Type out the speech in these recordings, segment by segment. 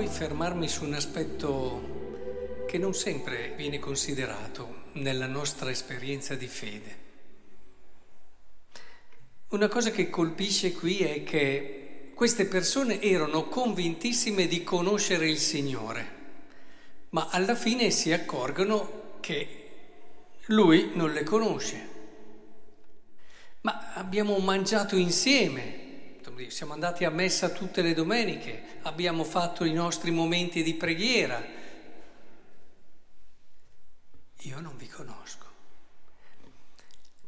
voi fermarmi su un aspetto che non sempre viene considerato nella nostra esperienza di fede. Una cosa che colpisce qui è che queste persone erano convintissime di conoscere il Signore, ma alla fine si accorgono che lui non le conosce. Ma abbiamo mangiato insieme, siamo andati a messa tutte le domeniche, abbiamo fatto i nostri momenti di preghiera. Io non vi conosco.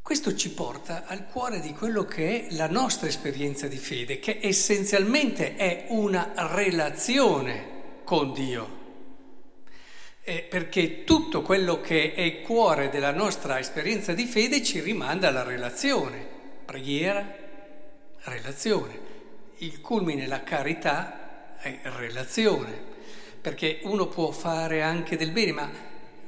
Questo ci porta al cuore di quello che è la nostra esperienza di fede, che essenzialmente è una relazione con Dio. Eh, perché tutto quello che è cuore della nostra esperienza di fede ci rimanda alla relazione, preghiera, relazione. Il culmine, la carità, è relazione, perché uno può fare anche del bene, ma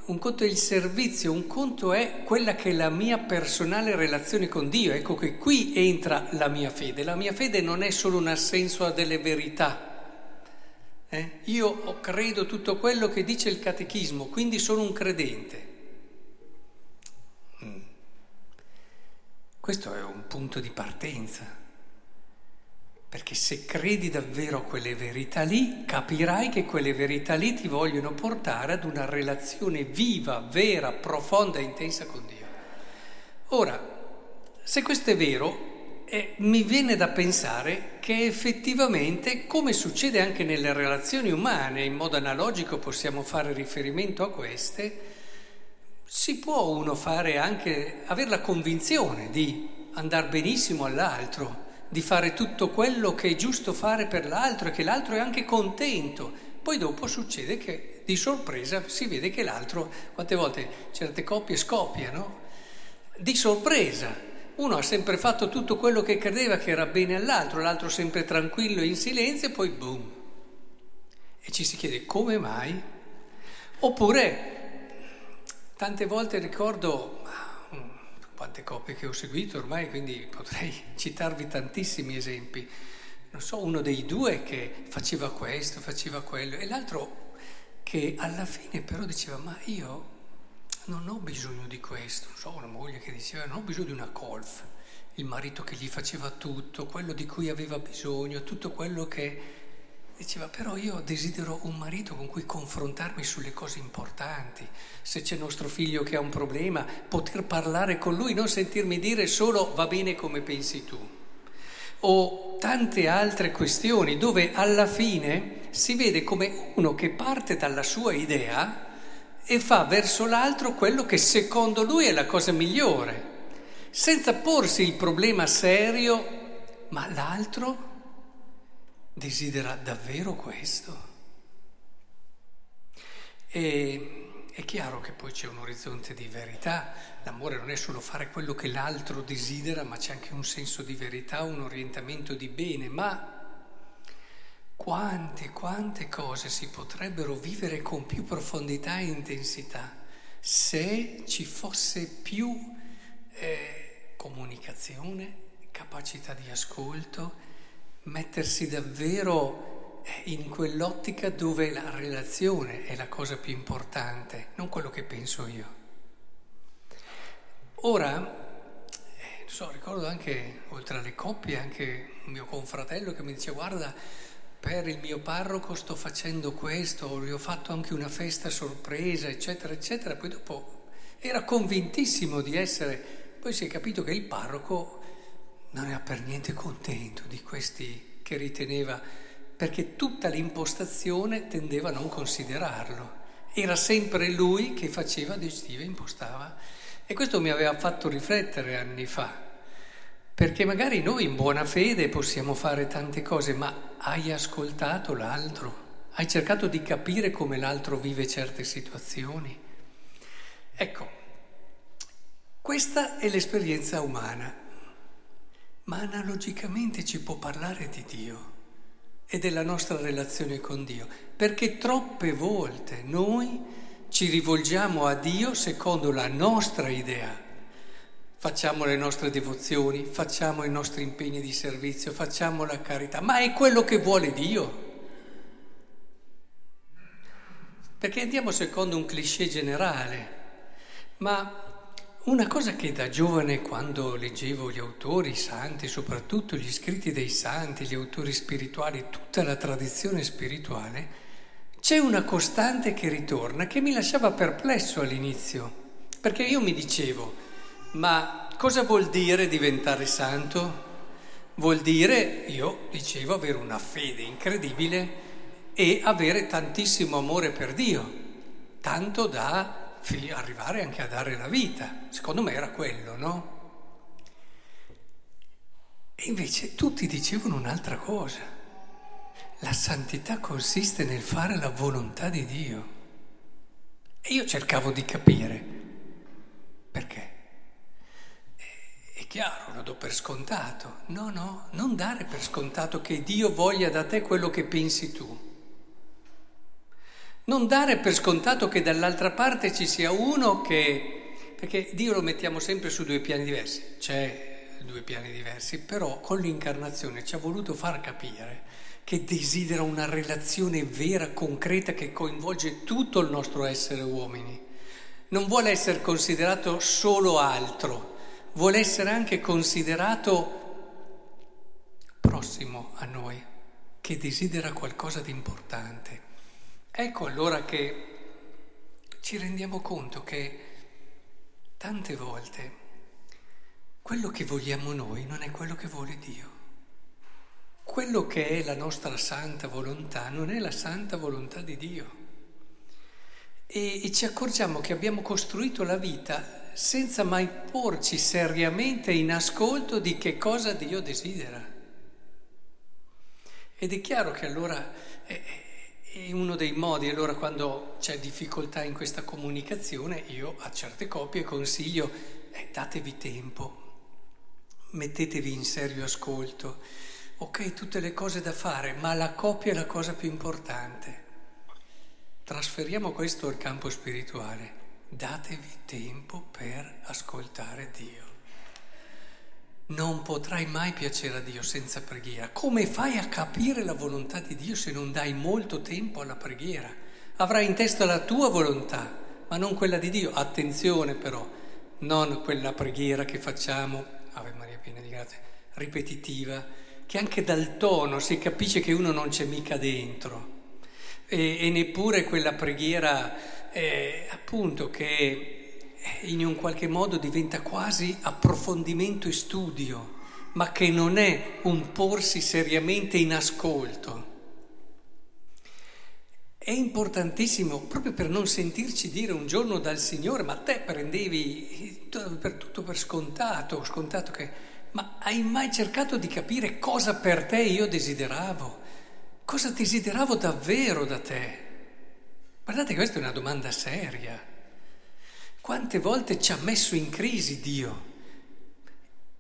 un conto è il servizio, un conto è quella che è la mia personale relazione con Dio. Ecco che qui entra la mia fede. La mia fede non è solo un assenso a delle verità. Eh? Io credo tutto quello che dice il catechismo, quindi sono un credente. Mm. Questo è un punto di partenza. Perché se credi davvero a quelle verità lì, capirai che quelle verità lì ti vogliono portare ad una relazione viva, vera, profonda e intensa con Dio. Ora, se questo è vero, eh, mi viene da pensare che effettivamente, come succede anche nelle relazioni umane, in modo analogico possiamo fare riferimento a queste, si può uno fare anche, avere la convinzione di andare benissimo all'altro di fare tutto quello che è giusto fare per l'altro e che l'altro è anche contento. Poi dopo succede che di sorpresa si vede che l'altro, quante volte certe coppie scoppiano, di sorpresa. Uno ha sempre fatto tutto quello che credeva che era bene all'altro, l'altro sempre tranquillo e in silenzio e poi boom. E ci si chiede come mai? Oppure, tante volte ricordo quante coppie che ho seguito ormai, quindi potrei citarvi tantissimi esempi. Non so, uno dei due che faceva questo, faceva quello, e l'altro che alla fine però diceva, ma io non ho bisogno di questo, non so, una moglie che diceva, non ho bisogno di una golf, il marito che gli faceva tutto, quello di cui aveva bisogno, tutto quello che Diceva, però io desidero un marito con cui confrontarmi sulle cose importanti. Se c'è nostro figlio che ha un problema, poter parlare con lui, non sentirmi dire solo va bene come pensi tu. O tante altre questioni dove alla fine si vede come uno che parte dalla sua idea e fa verso l'altro quello che secondo lui è la cosa migliore, senza porsi il problema serio, ma l'altro desidera davvero questo? E è chiaro che poi c'è un orizzonte di verità, l'amore non è solo fare quello che l'altro desidera, ma c'è anche un senso di verità, un orientamento di bene, ma quante, quante cose si potrebbero vivere con più profondità e intensità se ci fosse più eh, comunicazione, capacità di ascolto, mettersi davvero eh, in quell'ottica dove la relazione è la cosa più importante, non quello che penso io. Ora, eh, so, ricordo anche, oltre alle coppie, anche un mio confratello che mi diceva guarda, per il mio parroco sto facendo questo, gli ho fatto anche una festa sorpresa, eccetera, eccetera. Poi dopo era convintissimo di essere, poi si è capito che il parroco non era per niente contento di questi che riteneva, perché tutta l'impostazione tendeva a non considerarlo. Era sempre lui che faceva, decidiva, impostava. E questo mi aveva fatto riflettere anni fa, perché magari noi in buona fede possiamo fare tante cose, ma hai ascoltato l'altro? Hai cercato di capire come l'altro vive certe situazioni? Ecco, questa è l'esperienza umana ma analogicamente ci può parlare di Dio e della nostra relazione con Dio, perché troppe volte noi ci rivolgiamo a Dio secondo la nostra idea. Facciamo le nostre devozioni, facciamo i nostri impegni di servizio, facciamo la carità, ma è quello che vuole Dio. perché andiamo secondo un cliché generale, ma una cosa che da giovane, quando leggevo gli autori i santi, soprattutto gli scritti dei santi, gli autori spirituali, tutta la tradizione spirituale, c'è una costante che ritorna che mi lasciava perplesso all'inizio, perché io mi dicevo, ma cosa vuol dire diventare santo? Vuol dire, io dicevo, avere una fede incredibile e avere tantissimo amore per Dio, tanto da arrivare anche a dare la vita. Secondo me era quello, no? E invece tutti dicevano un'altra cosa. La santità consiste nel fare la volontà di Dio. E io cercavo di capire perché. È chiaro, lo do per scontato. No, no, non dare per scontato che Dio voglia da te quello che pensi tu. Non dare per scontato che dall'altra parte ci sia uno che... perché Dio lo mettiamo sempre su due piani diversi, c'è due piani diversi, però con l'incarnazione ci ha voluto far capire che desidera una relazione vera, concreta, che coinvolge tutto il nostro essere uomini. Non vuole essere considerato solo altro, vuole essere anche considerato prossimo a noi, che desidera qualcosa di importante. Ecco allora che ci rendiamo conto che tante volte quello che vogliamo noi non è quello che vuole Dio. Quello che è la nostra santa volontà non è la santa volontà di Dio. E, e ci accorgiamo che abbiamo costruito la vita senza mai porci seriamente in ascolto di che cosa Dio desidera. Ed è chiaro che allora... Eh, è uno dei modi, allora quando c'è difficoltà in questa comunicazione, io a certe coppie consiglio, eh, datevi tempo, mettetevi in serio ascolto, ok, tutte le cose da fare, ma la coppia è la cosa più importante. Trasferiamo questo al campo spirituale, datevi tempo per ascoltare Dio. Non potrai mai piacere a Dio senza preghiera. Come fai a capire la volontà di Dio se non dai molto tempo alla preghiera? Avrai in testa la tua volontà, ma non quella di Dio. Attenzione però, non quella preghiera che facciamo, Ave Maria piena di grazia, ripetitiva, che anche dal tono si capisce che uno non c'è mica dentro. E, e neppure quella preghiera, eh, appunto, che in un qualche modo diventa quasi approfondimento e studio, ma che non è un porsi seriamente in ascolto. È importantissimo proprio per non sentirci dire un giorno dal Signore, ma te prendevi per tutto per scontato, scontato che... Ma hai mai cercato di capire cosa per te io desideravo? Cosa desideravo davvero da te? Guardate, questa è una domanda seria. Quante volte ci ha messo in crisi Dio?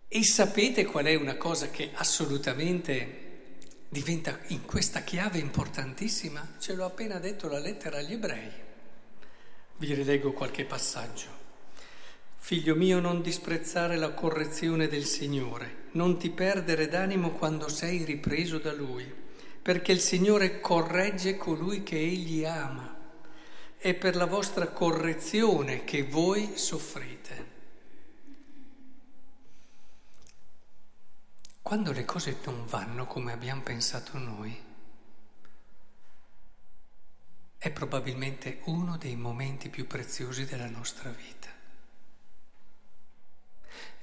E sapete qual è una cosa che assolutamente diventa in questa chiave importantissima? Ce l'ho appena detto la lettera agli ebrei. Vi rileggo qualche passaggio. Figlio mio, non disprezzare la correzione del Signore, non ti perdere d'animo quando sei ripreso da Lui, perché il Signore corregge colui che Egli ama è per la vostra correzione che voi soffrite. Quando le cose non vanno come abbiamo pensato noi, è probabilmente uno dei momenti più preziosi della nostra vita.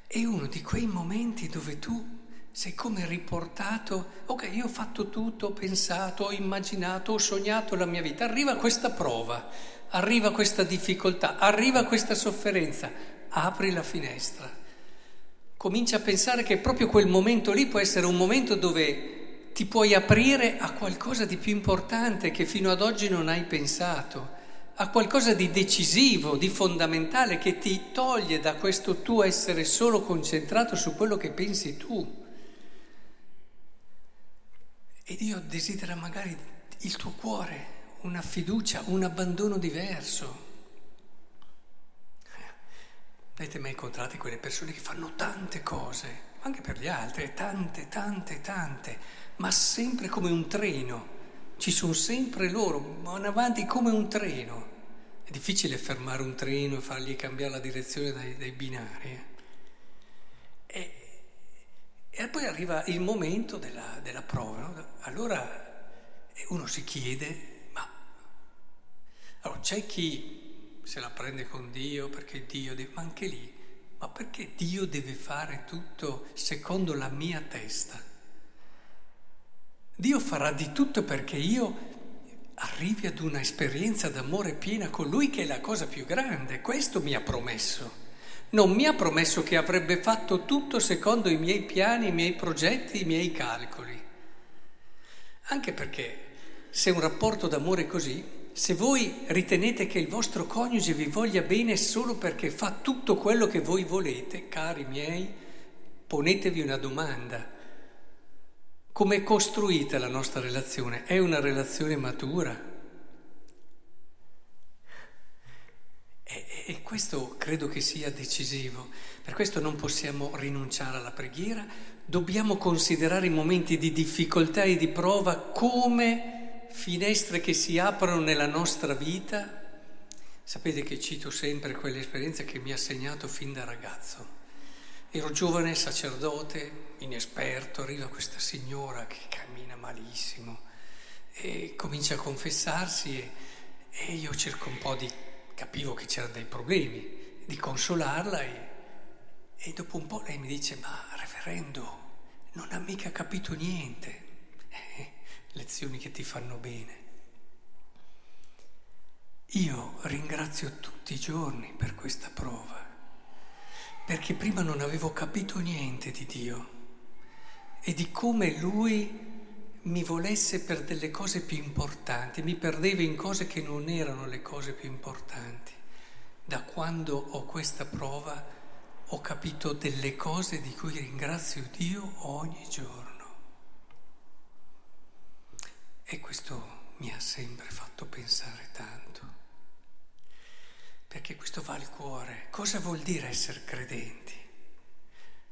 È uno di quei momenti dove tu sei come riportato, ok, io ho fatto tutto, ho pensato, ho immaginato, ho sognato la mia vita, arriva questa prova, arriva questa difficoltà, arriva questa sofferenza, apri la finestra, comincia a pensare che proprio quel momento lì può essere un momento dove ti puoi aprire a qualcosa di più importante che fino ad oggi non hai pensato, a qualcosa di decisivo, di fondamentale che ti toglie da questo tuo essere solo concentrato su quello che pensi tu. E Dio desidera magari il tuo cuore, una fiducia, un abbandono diverso. Avete mai incontrato quelle persone che fanno tante cose, anche per gli altri, tante, tante, tante, ma sempre come un treno, ci sono sempre loro, vanno avanti come un treno. È difficile fermare un treno e fargli cambiare la direzione dai, dai binari. Eh? E, e, poi arriva il momento della, della prova. No? Allora uno si chiede, ma allora, c'è chi se la prende con Dio perché Dio deve, ma anche lì, ma perché Dio deve fare tutto secondo la mia testa? Dio farà di tutto perché io arrivi ad una esperienza d'amore piena con Lui che è la cosa più grande. Questo mi ha promesso. Non mi ha promesso che avrebbe fatto tutto secondo i miei piani, i miei progetti, i miei calcoli. Anche perché se un rapporto d'amore è così, se voi ritenete che il vostro coniuge vi voglia bene solo perché fa tutto quello che voi volete, cari miei, ponetevi una domanda. Come è costruita la nostra relazione? È una relazione matura? E, questo credo che sia decisivo. Per questo non possiamo rinunciare alla preghiera, dobbiamo considerare i momenti di difficoltà e di prova come finestre che si aprono nella nostra vita. Sapete che cito sempre quell'esperienza che mi ha segnato fin da ragazzo. Ero giovane sacerdote, inesperto, arriva questa signora che cammina malissimo e comincia a confessarsi e, e io cerco un po' di, capivo che c'erano dei problemi, di consolarla e, e dopo un po' lei mi dice ma reverendo non ha mica capito niente, eh, lezioni che ti fanno bene. Io ringrazio tutti i giorni per questa prova perché prima non avevo capito niente di Dio e di come Lui mi volesse per delle cose più importanti, mi perdeva in cose che non erano le cose più importanti. Da quando ho questa prova ho capito delle cose di cui ringrazio Dio ogni giorno. E questo mi ha sempre fatto pensare tanto perché questo va al cuore. Cosa vuol dire essere credenti?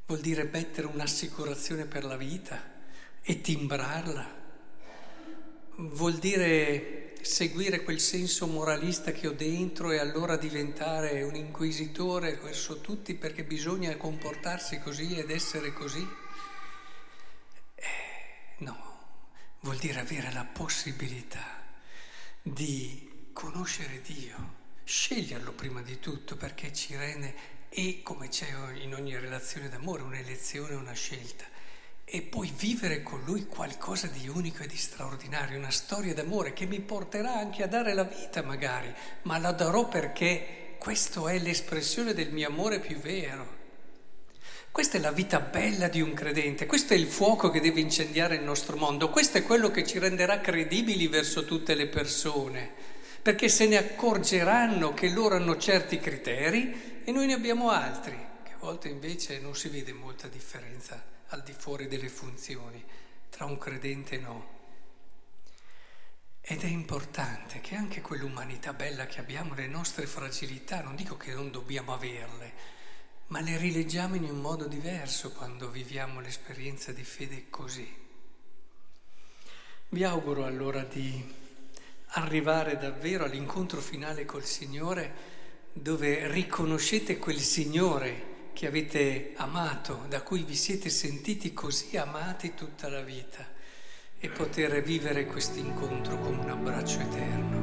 Vuol dire mettere un'assicurazione per la vita e timbrarla. Vuol dire seguire quel senso moralista che ho dentro e allora diventare un inquisitore verso tutti perché bisogna comportarsi così ed essere così. Eh, no, vuol dire avere la possibilità di conoscere Dio sceglierlo prima di tutto perché ci rende, e come c'è in ogni relazione d'amore, un'elezione, una scelta, e poi vivere con lui qualcosa di unico e di straordinario, una storia d'amore che mi porterà anche a dare la vita magari, ma la darò perché questo è l'espressione del mio amore più vero. Questa è la vita bella di un credente, questo è il fuoco che deve incendiare il nostro mondo, questo è quello che ci renderà credibili verso tutte le persone perché se ne accorgeranno che loro hanno certi criteri e noi ne abbiamo altri, volte invece non si vede molta differenza al di fuori delle funzioni tra un credente e no. Ed è importante che anche quell'umanità bella che abbiamo, le nostre fragilità, non dico che non dobbiamo averle, ma le rileggiamo in un modo diverso quando viviamo l'esperienza di fede così. Vi auguro allora di arrivare davvero all'incontro finale col Signore dove riconoscete quel Signore che avete amato, da cui vi siete sentiti così amati tutta la vita e poter vivere questo incontro come un abbraccio eterno.